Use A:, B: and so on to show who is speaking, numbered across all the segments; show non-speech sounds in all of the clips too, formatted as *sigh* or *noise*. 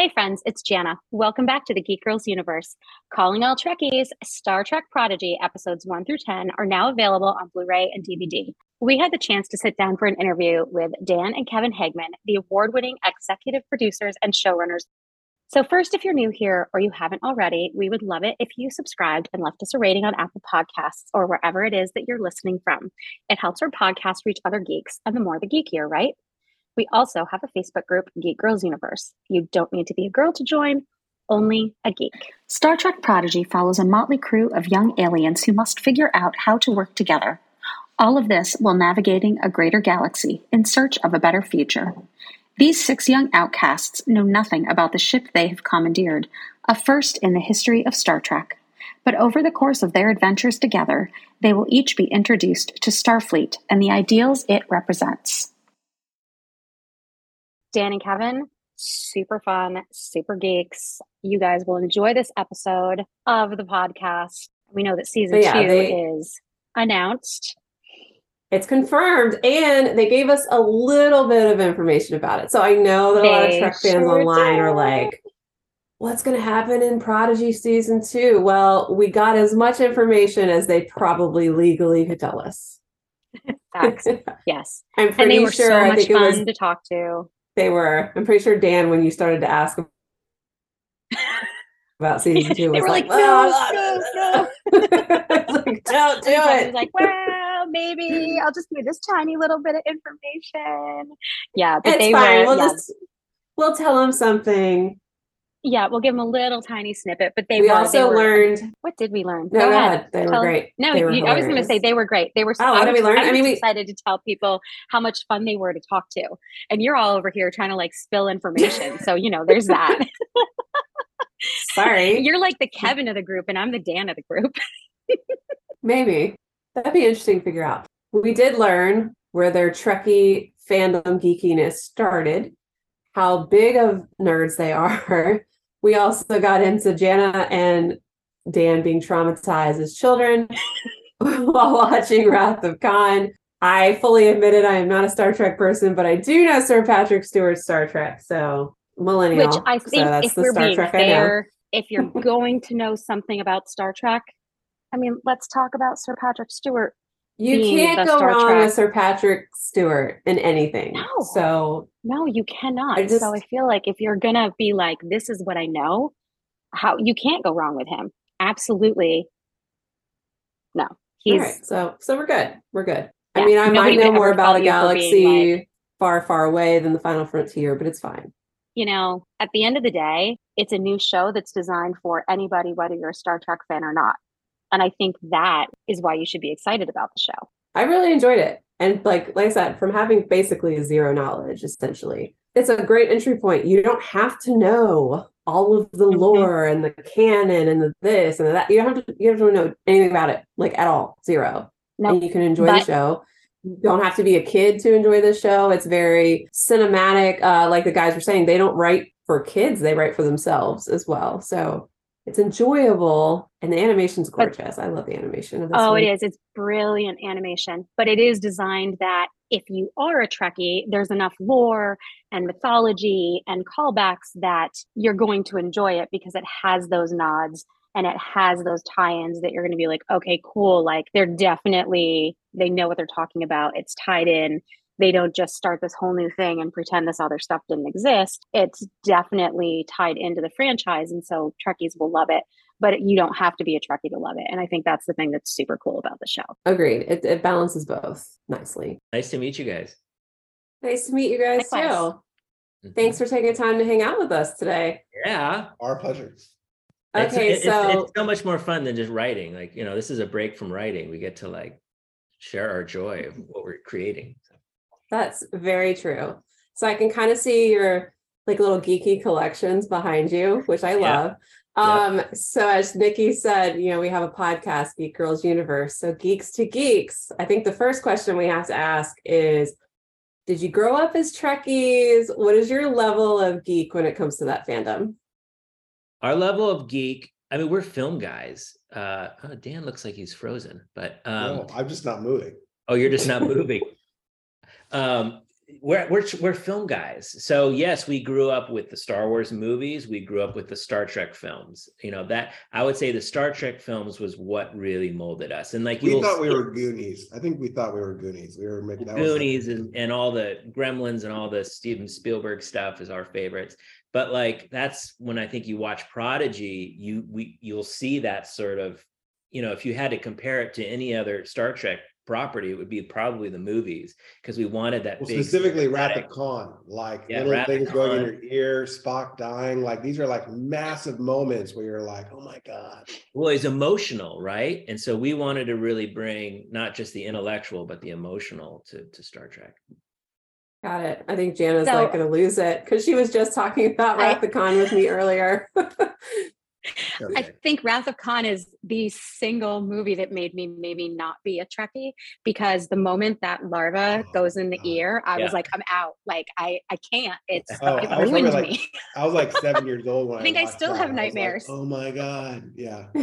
A: Hey friends, it's Jana. Welcome back to the Geek Girls universe. Calling all Trekkies, Star Trek Prodigy episodes 1 through 10 are now available on Blu-ray and DVD. We had the chance to sit down for an interview with Dan and Kevin Hageman, the award-winning executive producers and showrunners. So first, if you're new here or you haven't already, we would love it if you subscribed and left us a rating on Apple Podcasts or wherever it is that you're listening from. It helps our podcast reach other geeks, and the more the geekier, right? We also have a Facebook group, Geek Girls Universe. You don't need to be a girl to join, only a geek. Star Trek Prodigy follows a motley crew of young aliens who must figure out how to work together. All of this while navigating a greater galaxy in search of a better future. These six young outcasts know nothing about the ship they have commandeered, a first in the history of Star Trek. But over the course of their adventures together, they will each be introduced to Starfleet and the ideals it represents. Dan and Kevin, super fun, super geeks. You guys will enjoy this episode of the podcast. We know that season yeah, two they, is announced.
B: It's confirmed, and they gave us a little bit of information about it. So I know that they a lot of Trek fans sure online are like, what's going to happen in Prodigy season two? Well, we got as much information as they probably legally could tell us. *laughs*
A: Facts. *laughs* yes.
B: I'm pretty
A: and they were
B: sure.
A: so
B: much
A: fun
B: was,
A: to talk to.
B: They were. I'm pretty sure Dan, when you started to ask about season *laughs* two,
A: was
B: like,
A: like, no, no, no. *laughs*
B: like, *laughs* don't do it.
A: Like, well, maybe I'll just give this tiny little bit of information. Yeah,
B: but it's
A: they
B: fine.
A: were.
B: We'll
A: yeah.
B: just we'll tell them something.
A: Yeah, we'll give them a little tiny snippet, but they
B: we
A: were,
B: also
A: they were,
B: learned.
A: What did we learn?
B: No, go, ahead. They were
A: tell,
B: great.
A: No, you, I was going to say they were great. They were.
B: Oh, what did we learn?
A: I,
B: I mean, we
A: excited to tell people how much fun they were to talk to, and you're all over here trying to like spill information. so you know, there's that. *laughs*
B: Sorry,
A: you're like the Kevin of the group, and I'm the Dan of the group. *laughs*
B: Maybe that'd be interesting to figure out. We did learn where their Trekkie fandom geekiness started, how big of nerds they *laughs* are we also got into Jana and Dan being traumatized as children *laughs* while watching Wrath of Khan. I fully admitted I am not a Star Trek person, but I do know Sir Patrick Stewart's Star Trek. So millennial.
A: Which I think
B: so
A: if we're
B: Star
A: being
B: Trek
A: fair, if you're *laughs* going to know something about Star Trek, I mean, let's talk about Sir Patrick Stewart.
B: You can't go
A: Star
B: wrong
A: Trek.
B: with Sir Patrick Stewart in anything.
A: No.
B: So
A: no, you cannot.
B: I just-
A: so I feel like if you're gonna be like, this is what I know, how you can't go wrong with him. Absolutely. No, he's
B: all right. So so we're good. We're good. I mean, I might know more about a galaxy
A: being
B: far, far away than the final frontier, but it's fine.
A: you know, at the end of the day, it's a new show that's designed for anybody, whether you're a Star Trek fan or not. And I think that is why you should be excited about the show.
B: I really enjoyed it. And like like I said, from having basically zero knowledge, essentially, it's a great entry point. You don't have to know all of the
A: Mhm.
B: lore and the canon and the this and the that. You don't have to you don't know anything about it, like at all. Zero.
A: No,
B: And you can enjoy the show. You don't have to be a kid to enjoy this show. It's very cinematic. Uh, like the guys were saying, they don't write for kids, they write for themselves as well. So it's enjoyable and the animation's
A: But-
B: gorgeous. I love the animation of this.
A: Oh,
B: one.
A: it is. It's brilliant animation, but it is designed that if you are a Trekkie, there's enough lore and mythology and callbacks that you're going to enjoy it because it has those nods and it has those tie-ins that you're going to be like, okay, cool. Like they're definitely they know what they're talking about. It's tied in. They don't just start this whole new thing and pretend this other stuff didn't exist. It's definitely tied into the franchise, and so Trekkies will love it but you don't have to be a Trekkie to love it. And I think that's the thing that's super cool about the show.
B: Agreed. It, it balances both nicely.
C: Nice to meet you guys.
B: Nice to meet you guys
A: Likewise.
B: too. Thanks for taking time to hang out with us today.
C: Yeah.
D: Our pleasure.
B: Okay,
C: it's,
B: so
C: it's so much more fun than just writing. Like, you know, this is a break from writing. We get to like share our joy of what we're creating.
B: That's very true. So I can kind of see your like little geeky collections behind you, which I
C: Yeah.
B: love. Um, so as Nikki said, you know, we have a podcast, Geek Girls Universe. So geeks to geeks. I think the first question we have to ask is did you grow up as Trekkies? What is your level of geek when it comes to that fandom?
C: Our level of geek, I mean, we're film guys. Uh, oh, Dan looks like he's frozen, but um,
D: no, I'm just not moving.
C: oh, you're just not moving. Um, we're we're we're film guys. So yes, we grew up with the Star Wars movies. We grew up with the Star Trek films. You know that I would say the Star Trek films was what really molded us. And like
D: We thought we were Goonies. I think we thought we were Goonies. We were making that was the-
C: Goonies and, and all the Gremlins and all the Steven Spielberg stuff is our favorites. But like that's when I think you watch Prodigy, you we you'll see that sort of, you know, if you had to compare it to any other Star Trek property, it would be probably the movies because we wanted that
D: Well,
C: big
D: specifically Wrath
C: cinematic-
D: of Khan, like
C: Yeah,
D: little
C: Wrath of
D: things going in your ear, Spock dying. Like these are like massive moments where you're like, oh my god.
C: Well, it's emotional, right? And so we wanted to really bring not just the intellectual, but the emotional to to Star Trek.
B: Got it. I think Jana's
A: So-
B: like going to lose it because she was just talking about
A: I-
B: Wrath with me earlier. *laughs*
A: I think Wrath of Khan is the single movie that made me maybe not be a Trekkie because the moment that larva
D: Oh,
A: goes in the
D: God.
A: ear, I
C: Yeah.
A: was like, I'm out. Like I I can't. It's
D: Oh,
A: it
D: I
A: ruined
D: like,
A: me. *laughs*
D: I was like seven years old when I,
A: I think I
D: watched
A: still have
D: I was like,
A: nightmares.
D: oh my god. Yeah. *laughs*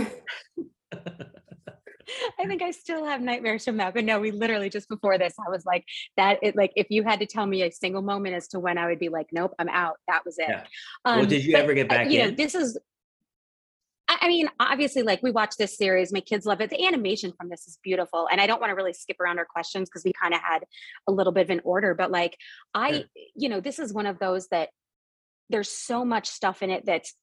A: I think I still have nightmares from that. But no, we literally just before this, I was like, that it like if you had to tell me a single moment as to when I would be like, nope, I'm out. That was it.
C: Yeah. well, did you
A: but,
C: ever get
A: uh,
C: back
A: you
C: in?
A: know, this is I mean, obviously, like we watch this series, my kids love it. The animation from this is beautiful. And I don't want to really skip around our questions because we kind of had a little bit of an order, but like I,
C: Yeah.
A: you know, this is one of those that there's so much stuff in it that's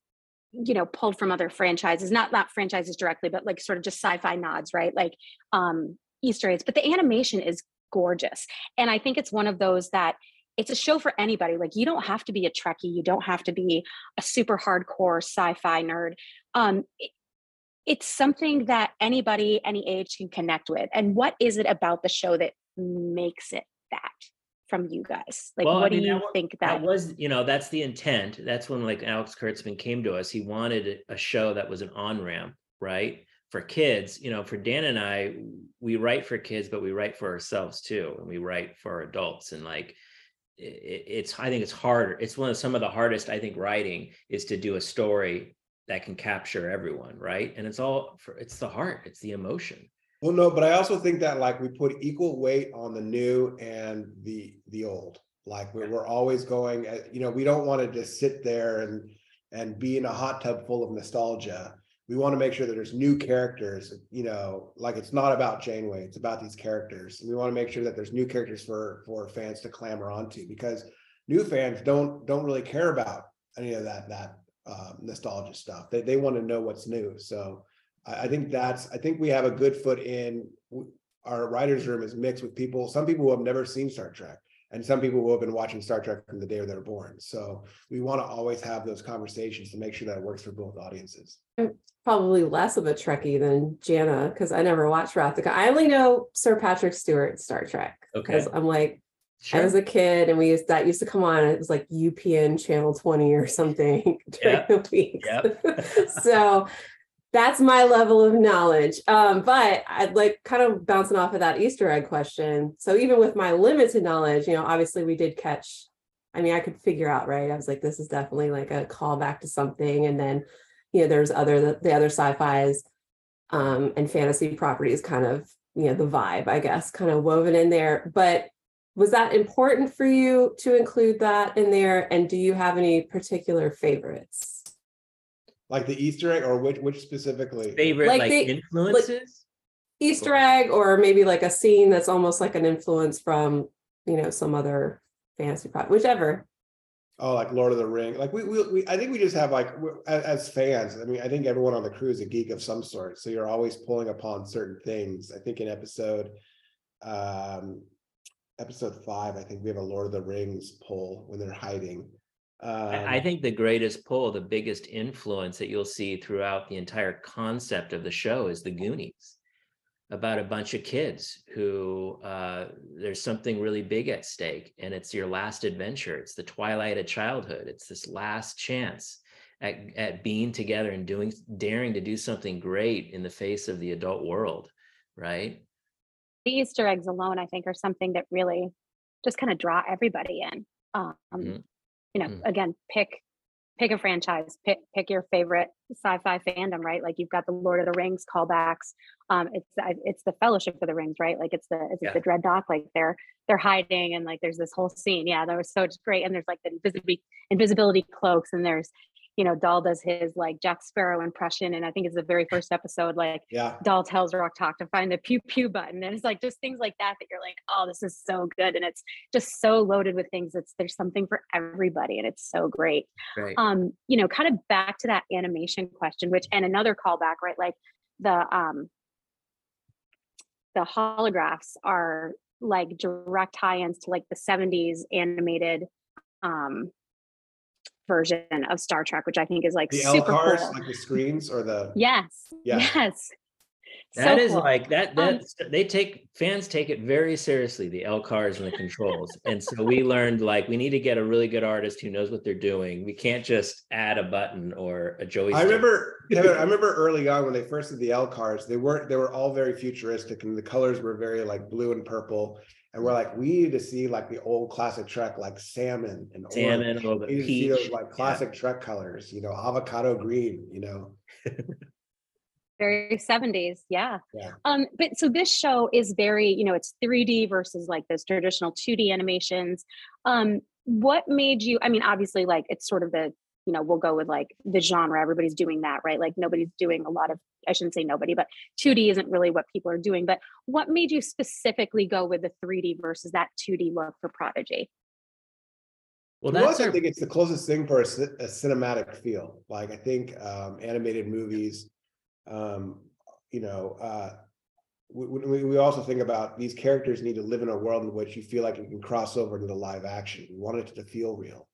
A: you know pulled from other franchises not not franchises directly but like sort of just sci-fi nods right like um easter eggs but the animation is gorgeous and i think it's one of those that it's a show for anybody like you don't have to be a trekkie you don't have to be a super hardcore sci-fi nerd um it- it's something that anybody any age can connect with and what is it about the show that makes it that from you guys? Like
C: Well, I
A: what
C: mean,
A: do you
C: wa-
A: think
C: that
A: that
C: was you know that's the intent. That's when like alex kurtzman came to us. He wanted a show that was an on-ramp right? For kids you know for dan and i we write for kids but we write for ourselves too and we write for adults and like i- i- it's i think it's harder it's one of some of the hardest i think writing is to do a story that can capture everyone right and it's all for it's the heart it's the emotion
D: Well, no, but I also think that like we put equal weight on the new and the the old. Like we're we're always going, uh, you know, we don't want to just sit there and and be in a hot tub full of nostalgia. We want to make sure that there's new characters, you know, like it's not about Janeway, it's about these characters. We want to make sure that there's new characters for for fans to clamor onto because new fans don't don't really care about any of that that um, nostalgia stuff. They they want to know what's new. So I, I think that's, I think we have a good foot in, our writers' room is mixed with people, some people who have never seen Star Trek. And some people who have been watching Star Trek from the day they were born. So we want to always have those conversations to make sure that it works for both audiences.
B: Probably less of a Trekkie than Jana because I never watched Wrath. I only know Sir Patrick Stewart Star Trek because
C: okay
B: I'm like I
C: sure
B: was a kid and we used that used to come on. It was like UPN channel 20 or something *laughs* during
C: Yep.
B: the week.
C: Yep. *laughs*
B: so that's my level of knowledge. Um, but I'd like kind of bouncing off of that Easter egg question. So even with my limited knowledge, you know, obviously we did catch, I mean, I could figure out, right? I was like, this is definitely like a callback to something. And then, you know, there's other the, the other sci-fis um and fantasy properties kind of, you know, the vibe, I guess, kind of woven in there. But was that important for you to include that in there? And do you have any particular favorites?
D: Like the Easter egg or which, which specifically?
C: favorite
B: Like
C: like,
B: the-
C: influences
B: Easter egg, or maybe like a scene that's almost like an influence from, you know, some other fantasy product, whichever.
D: Oh, like Lord of the Ring. Like we, we, we I think we just have like we- as, as fans. I mean, I think everyone on the crew is a geek of some sort. So you're always pulling upon certain things. I think in episode, um, episode five, I think we have a Lord of the Rings pull when they're hiding.
C: I, I
D: Um,
C: think the greatest pull, the biggest influence that you'll see throughout the entire concept of the show is the Goonies, about a bunch of kids who uh, there's something really big at stake, and it's your last adventure. It's the twilight of childhood. It's this last chance at at being together and doing, daring to do something great in the face of the adult world, right?
A: The Easter eggs alone, I think, are something that really just kind of draw everybody in. Um,
C: Mhm.
A: You know,
C: Mhm.
A: again, pick pick a franchise, pick pick your favorite sci-fi fandom, right? Like you've got the Lord of the Rings callbacks. Um, it's it's the Fellowship of the Rings, right? Like it's the it's
C: Yeah.
A: the Drednok? Like they're they're hiding and like there's this whole scene. Yeah, that was so great. And there's like the invisibility invisibility cloaks, and there's you know Dal does his like Jack Sparrow impression, and I think it's the very first episode. Like
D: Yeah.
A: Dal tells Rok-Tahk to find the pew pew button. And it's like just things like that that you're like, oh, this is so good. And it's just so loaded with things. It's there's something for everybody and it's so great.
C: Right.
A: Um, you know, kind of back to that animation question, which and another callback, right? Like the um the holographs are like direct tie-ins to like the 70s animated um version of Star Trek, which I think is like
D: The L
A: super
D: cars,
A: cool.
D: like the screens or the.
A: Yes.
D: Yeah.
A: Yes.
C: That
A: So
C: is
A: cool.
C: like that.
A: Um,
C: That they take fans take it very seriously. The LCARS and the controls, and so we learned like we need to get a really good artist who knows what they're doing. We can't just add a button or a joystick.
D: I remember, Kevin, I remember early on when they first did the LCARS, they weren't, they were all very futuristic and the colors were very like blue and purple. And we're like, we need to see like the old classic Trek, like salmon and orange.
C: salmon, a little bit
D: We need to see those
C: peach.
D: like
C: yeah.
D: classic Trek colors, you know, avocado green, you know. *laughs*
A: very 70s yeah
D: Yeah.
A: um but so this show is very you know it's 3d versus like those traditional 2d animations um what made you i mean obviously like it's sort of the you know we'll go with like the genre everybody's doing that right like nobody's doing a lot of i shouldn't say nobody but 2d isn't really what people are doing but what made you specifically go with the 3d versus that 2d look for prodigy
C: Well, that's
D: us, I
C: our,
D: think it's the closest thing for a, a cinematic feel. Like I think um, animated movies, um, you know, uh, we, we, we also think about these characters need to live in a world in which you feel like you can cross over into the live action. We want it to feel real.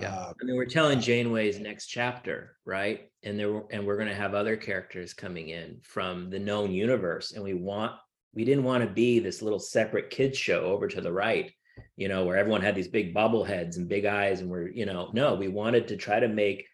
C: Yeah.
D: Uh,
C: I mean, we're telling Janeway's next chapter, right? And there, were- and we're going to have other characters coming in from the known universe, and we want, we didn't want to be this little separate kids show over to the right, you know, where everyone had these big bubble heads and big eyes, and we're, you know, no, we wanted to try to make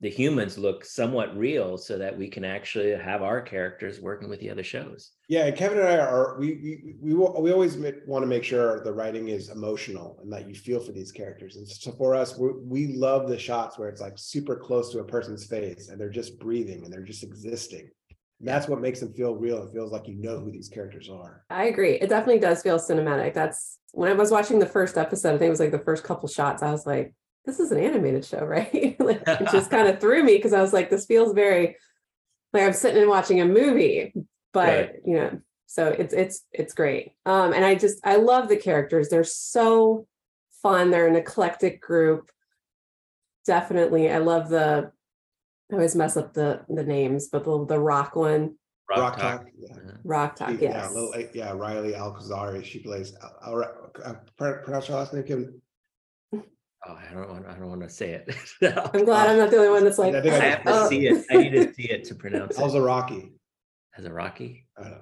C: the humans look somewhat real so that we can actually have our characters working with the other shows.
D: Yeah, Kevin and I are we we we wa- we always want to make sure the writing is emotional and that you feel for these characters. And so for us, we we love the shots where it's like super close to a person's face and they're just breathing and they're just existing. That's what makes them feel real. It feels like you know who these characters are.
B: I agree. It definitely does feel cinematic. That's when I was watching the first episode, I think it was like the first couple shots, I was like, this is an animated show, right? *laughs* like it just *laughs* kind of threw me because I was like, this feels very like I'm sitting and watching a movie, but
C: Right.
B: you know, so it's it's it's great. Um, and I just I love the characters. They're so fun. They're an eclectic group. Definitely. I love the I always mess up the the names, but the the rock one,
D: Rok-Tahk. Yeah.
C: Uh,
B: Rok-Tahk,
D: She- Yeah, little, yeah, Rylee Alazraqui. She plays. Al- Al- uh, pr- pronounce your last name, Kevin.
C: Oh, I don't want, I don't want to say it. *laughs*
B: I'm glad I'm not the only one that's like,
D: I think
C: I
D: I
C: have
D: just-
C: to see it. I need to see it to pronounce *laughs* it.
D: Alazraqui.
C: As a Rocky,
D: I don't know.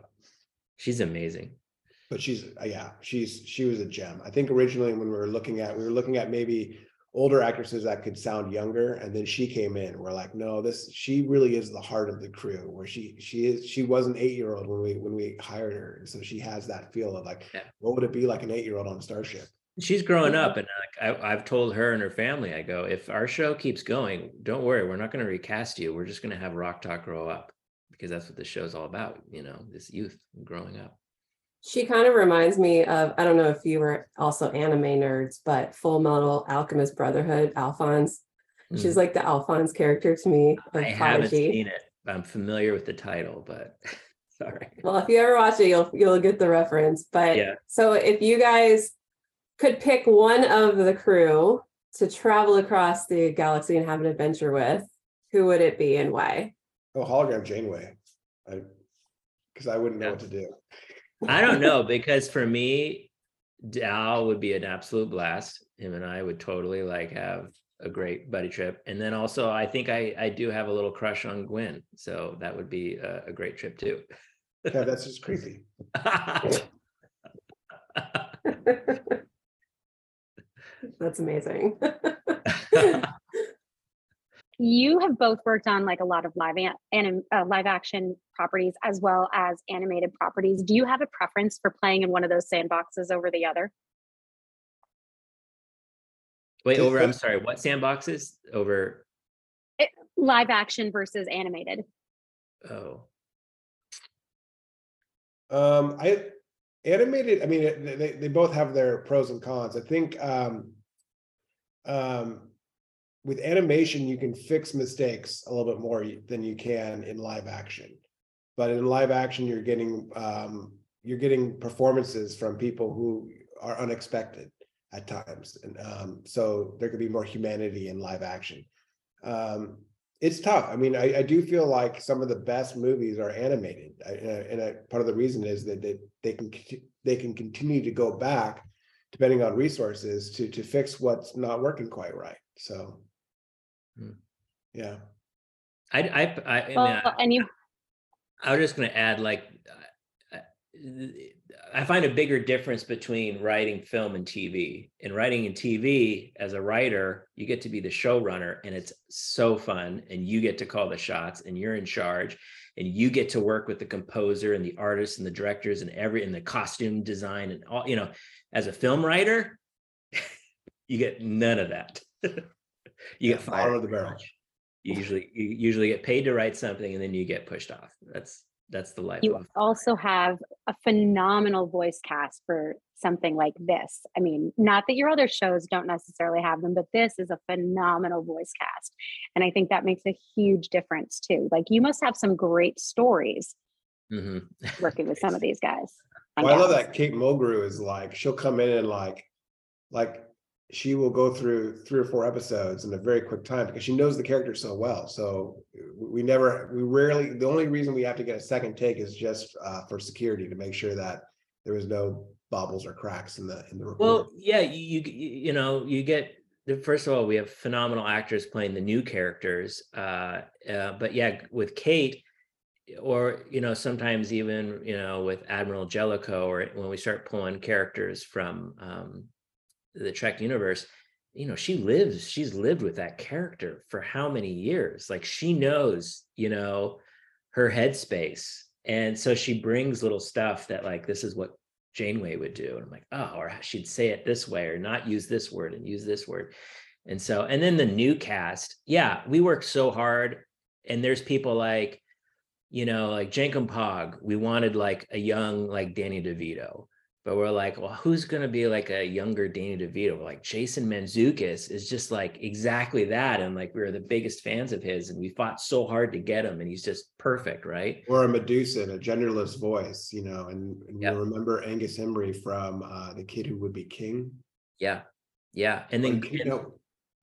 C: she's amazing.
D: But she's, uh, yeah, she's, she was a gem. I think originally when we were looking at, we were looking at maybe older actresses that could sound younger, and then she came in. We're like, no, this, she really is the heart of the crew. Where she, she is, she was an eight-year-old when we, when we hired her, and so she has that feel of like,
C: Yeah.
D: what would it be like an eight-year-old on Starship?
C: She's growing up, and I, I've told her and her family, I go, if our show keeps going, don't worry, we're not going to recast you. We're just going to have Rok-Tahk grow up because that's what the show's all about. You know, this youth growing up.
B: She kind of reminds me of, I don't know if you were also anime nerds, but Full Metal Alchemist Brotherhood, Alphonse. She's
C: Mm.
B: like the Alphonse character to me
C: I haven't seen it. I'm familiar with the title, but *laughs* sorry.
B: Well, if you ever watch it, you'll you'll get the reference. But
C: Yeah.
B: so if you guys could pick one of the crew to travel across the galaxy and have an adventure with, who would it be and why?
D: Oh, hologram Janeway. I, because I wouldn't know
C: Yeah.
D: what to do.
C: I don't know *laughs* because for me, Dal would be an absolute blast. Him and I would totally like have a great buddy trip. And then also, I think I I do have a little crush on Gwyn, so that would be a, a great trip too.
D: Yeah, that's just creepy. *laughs* *laughs*
B: That's amazing. *laughs*
A: you have both worked on like a lot of live an, anim, uh, live action properties as well as animated properties. Do you have a preference for playing in one of those sandboxes over the other?
C: Wait, over, I'm sorry, what sandboxes? Over,
A: Live action versus animated.
C: oh,
D: Um, I animated, I mean, they, they, both have their pros and cons. I think, um, um, with animation, you can fix mistakes a little bit more than you can in live action. But in live action, you're getting, um, you're getting performances from people who are unexpected at times. And, um, so there could be more humanity in live action. It's tough. I mean, I, I do feel like some of the best movies are animated, I- and, I- and I, part of the reason is that they they can they can continue to go back, depending on resources, to to fix what's not working quite right. So,
C: Hmm.
D: yeah,
C: I, I, I, I mean,
A: Well,
C: I-
A: and you
C: I was just gonna add, like, uh, uh, I find a bigger difference between writing film and TV. In writing in TV, as a writer, you get to be the showrunner, and it's so fun, and you get to call the shots, and you're in charge, and you get to work with the composer and the artists and the directors and every and the costume design and all. You know, as a film writer, *laughs* you get none of that. *laughs* you get fired.
D: of the barrel.
C: You usually you usually get paid to write something and then you get pushed off. That's that's the life
A: you
C: of
A: also have a phenomenal voice cast for something like this. I mean, not that your other shows don't necessarily have them, but this is a phenomenal voice cast. And I think that makes a huge difference too. Like you must have some great stories
C: Mhm.
A: working with some of *laughs* these guys.
D: Well, I love that Kate Mulgrew is like she'll come in and like like she will go through three or four episodes in a very quick time because she knows the character so well. So we never, we rarely, the only reason we have to get a second take is just uh, for security to make sure that there was no bobbles or cracks in the in the report.
C: Well, yeah, you, you you know you get first of all we have phenomenal actors playing the new characters, uh, uh, but yeah, with Kate, or you know sometimes even you know with Admiral Jellico, or when we start pulling characters from um, the Trek universe, you know she lives, she's lived with that character for how many years? Like she knows, you know, her headspace, and so she brings little stuff that like this is what Janeway would do. And I'm like, oh, or she'd say it this way or not use this word and use this word. And so, and then the new cast, yeah, we work so hard. And there's people like, you know, like Jankom Pog, we wanted like a young, like Danny DeVito. But we're like, well, who's going to be like a younger Danny DeVito? We're like, Jason Mantzoukas is just like exactly that. And like, we were the biggest fans of his and we fought so hard to get him. And he's just perfect, right?
D: or a Medusa in a genderless voice, you know, and, and
C: Yep.
D: we remember Angus Imrie from uh, the kid who would be king.
C: Yeah. Yeah. And then,
D: you
C: and-
D: know,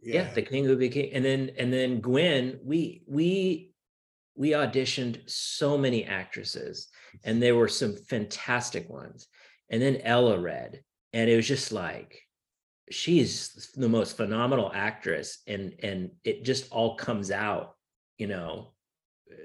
C: yeah. the king who Would Be King. and then and then gwyn we we we auditioned so many actresses and there were some fantastic ones and then ella read and it was just like she's the most phenomenal actress and and it just all comes out you know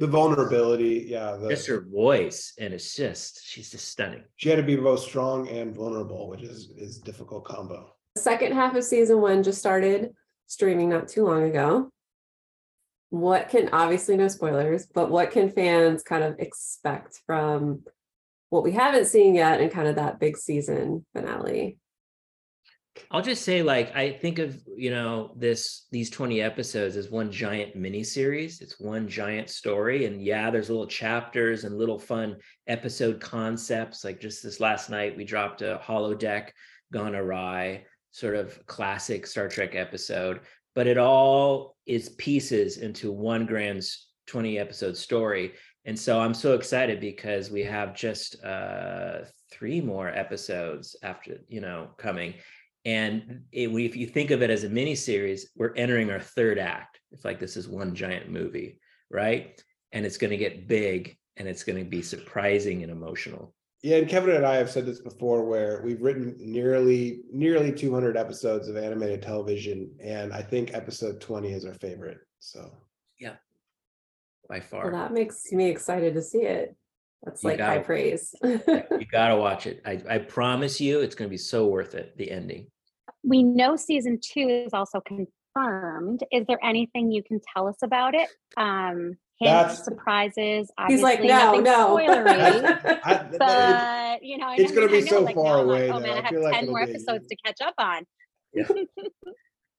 D: the eh, vulnerability, yeah, the,
C: just her voice and it's just she's just stunning
D: she had to be both strong and vulnerable, which is is difficult combo.
B: The second half of season one just started streaming not too long ago. What can obviously no spoilers, but what can fans kind of expect from what we haven't seen yet and kind of that big season finale?
C: I'll just say, like, I think of you know this these twenty episodes as one giant mini series. It's one giant story, and yeah, there's little chapters and little fun episode concepts. Like just this last night, we dropped a holodeck gone awry, sort of classic Star Trek episode, but it all is pieces into one grand twenty episode story. And so I'm so excited because we have just uh, three more episodes after you know coming and it, if you think of it as a mini series, we're entering our third act. It's like this is one giant movie, right? And it's going to get big and it's going to be surprising and emotional.
D: Yeah, and Kevin and I have said this before, where we've written nearly nearly 200 episodes of animated television, and I think episode 20 is our favorite. So
C: By
B: Well,
C: far,
B: that makes me excited to see it. That's
C: You
B: like high
C: gotta-
B: praise.
C: you *laughs* got to watch it. I, I promise you, it's going to be so worth it. The ending.
A: We know season two is also confirmed. Is there anything you can tell us about it? Um, hints,
D: That's-
A: surprises.
B: He's like,
A: obviously
B: no,
A: nothing
B: no.
A: Spoilery. *laughs*
D: I, it-
A: but you know, I
D: It's
A: know-
D: gonna
A: I
D: be
A: know,
D: so
A: like,
D: far
A: now I'm like,
D: away,
A: Oh
D: though.
A: man,
D: I
A: I have
D: feel like
A: ten
D: it'll
A: more
D: be-
A: episodes to catch up on. *laughs*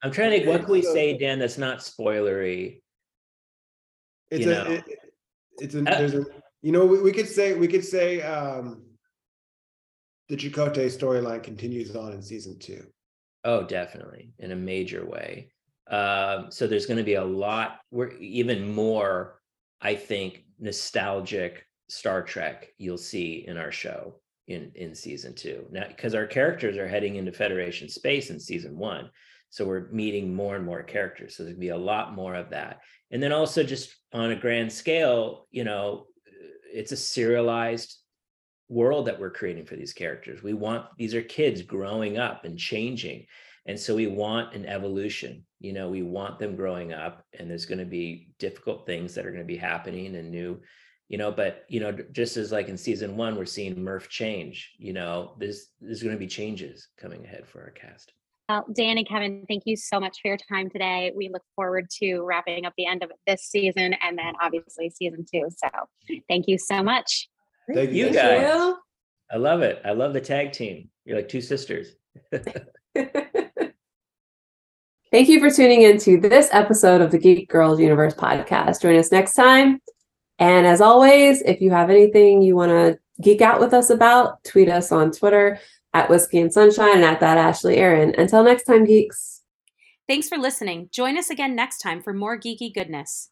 C: I'm trying to think, what can we say, Dan, that's not spoilery?
D: It's
C: you
D: a,
C: know.
D: it- it's a,
C: Uh,
D: there's a, you know, we, we could say, we could say, um. The Chakotay storyline continues on in season two.
C: Oh, definitely, in a major way. Um, so there's going to be a lot. We're even more, I think, nostalgic Star Trek you'll see in our show in in season two. Now, because our characters are heading into Federation space in season one, so we're meeting more and more characters. So there's to be a lot more of that. And then also just on a grand scale, you know, it's a serialized world that we're creating for these characters. We want these are kids growing up and changing. And so we want an evolution. You know, we want them growing up and there's going to be difficult things that are going to be happening and new, you know, but you know, just as like in season 1 we're seeing Murf change, you know, there's there's going to be changes coming ahead for our cast.
A: Well, Dan and Kevin, thank you so much for your time today. We look forward to wrapping up the end of this season and then obviously season two. So thank you so much.
D: Thank
C: you
D: you
C: guys.
B: Well,
C: I love it. I love the tag team. You're like two sisters. *laughs*
B: Thank you for tuning into this episode of the Geek Girls Universe podcast. Join us next time. And as always, if you have anything you want to geek out with us about, tweet us on Twitter at Whiskey and Sunshine and at that Ashley Aaron. Until next time, geeks.
E: Thanks for listening. Join us again next time for more geeky goodness.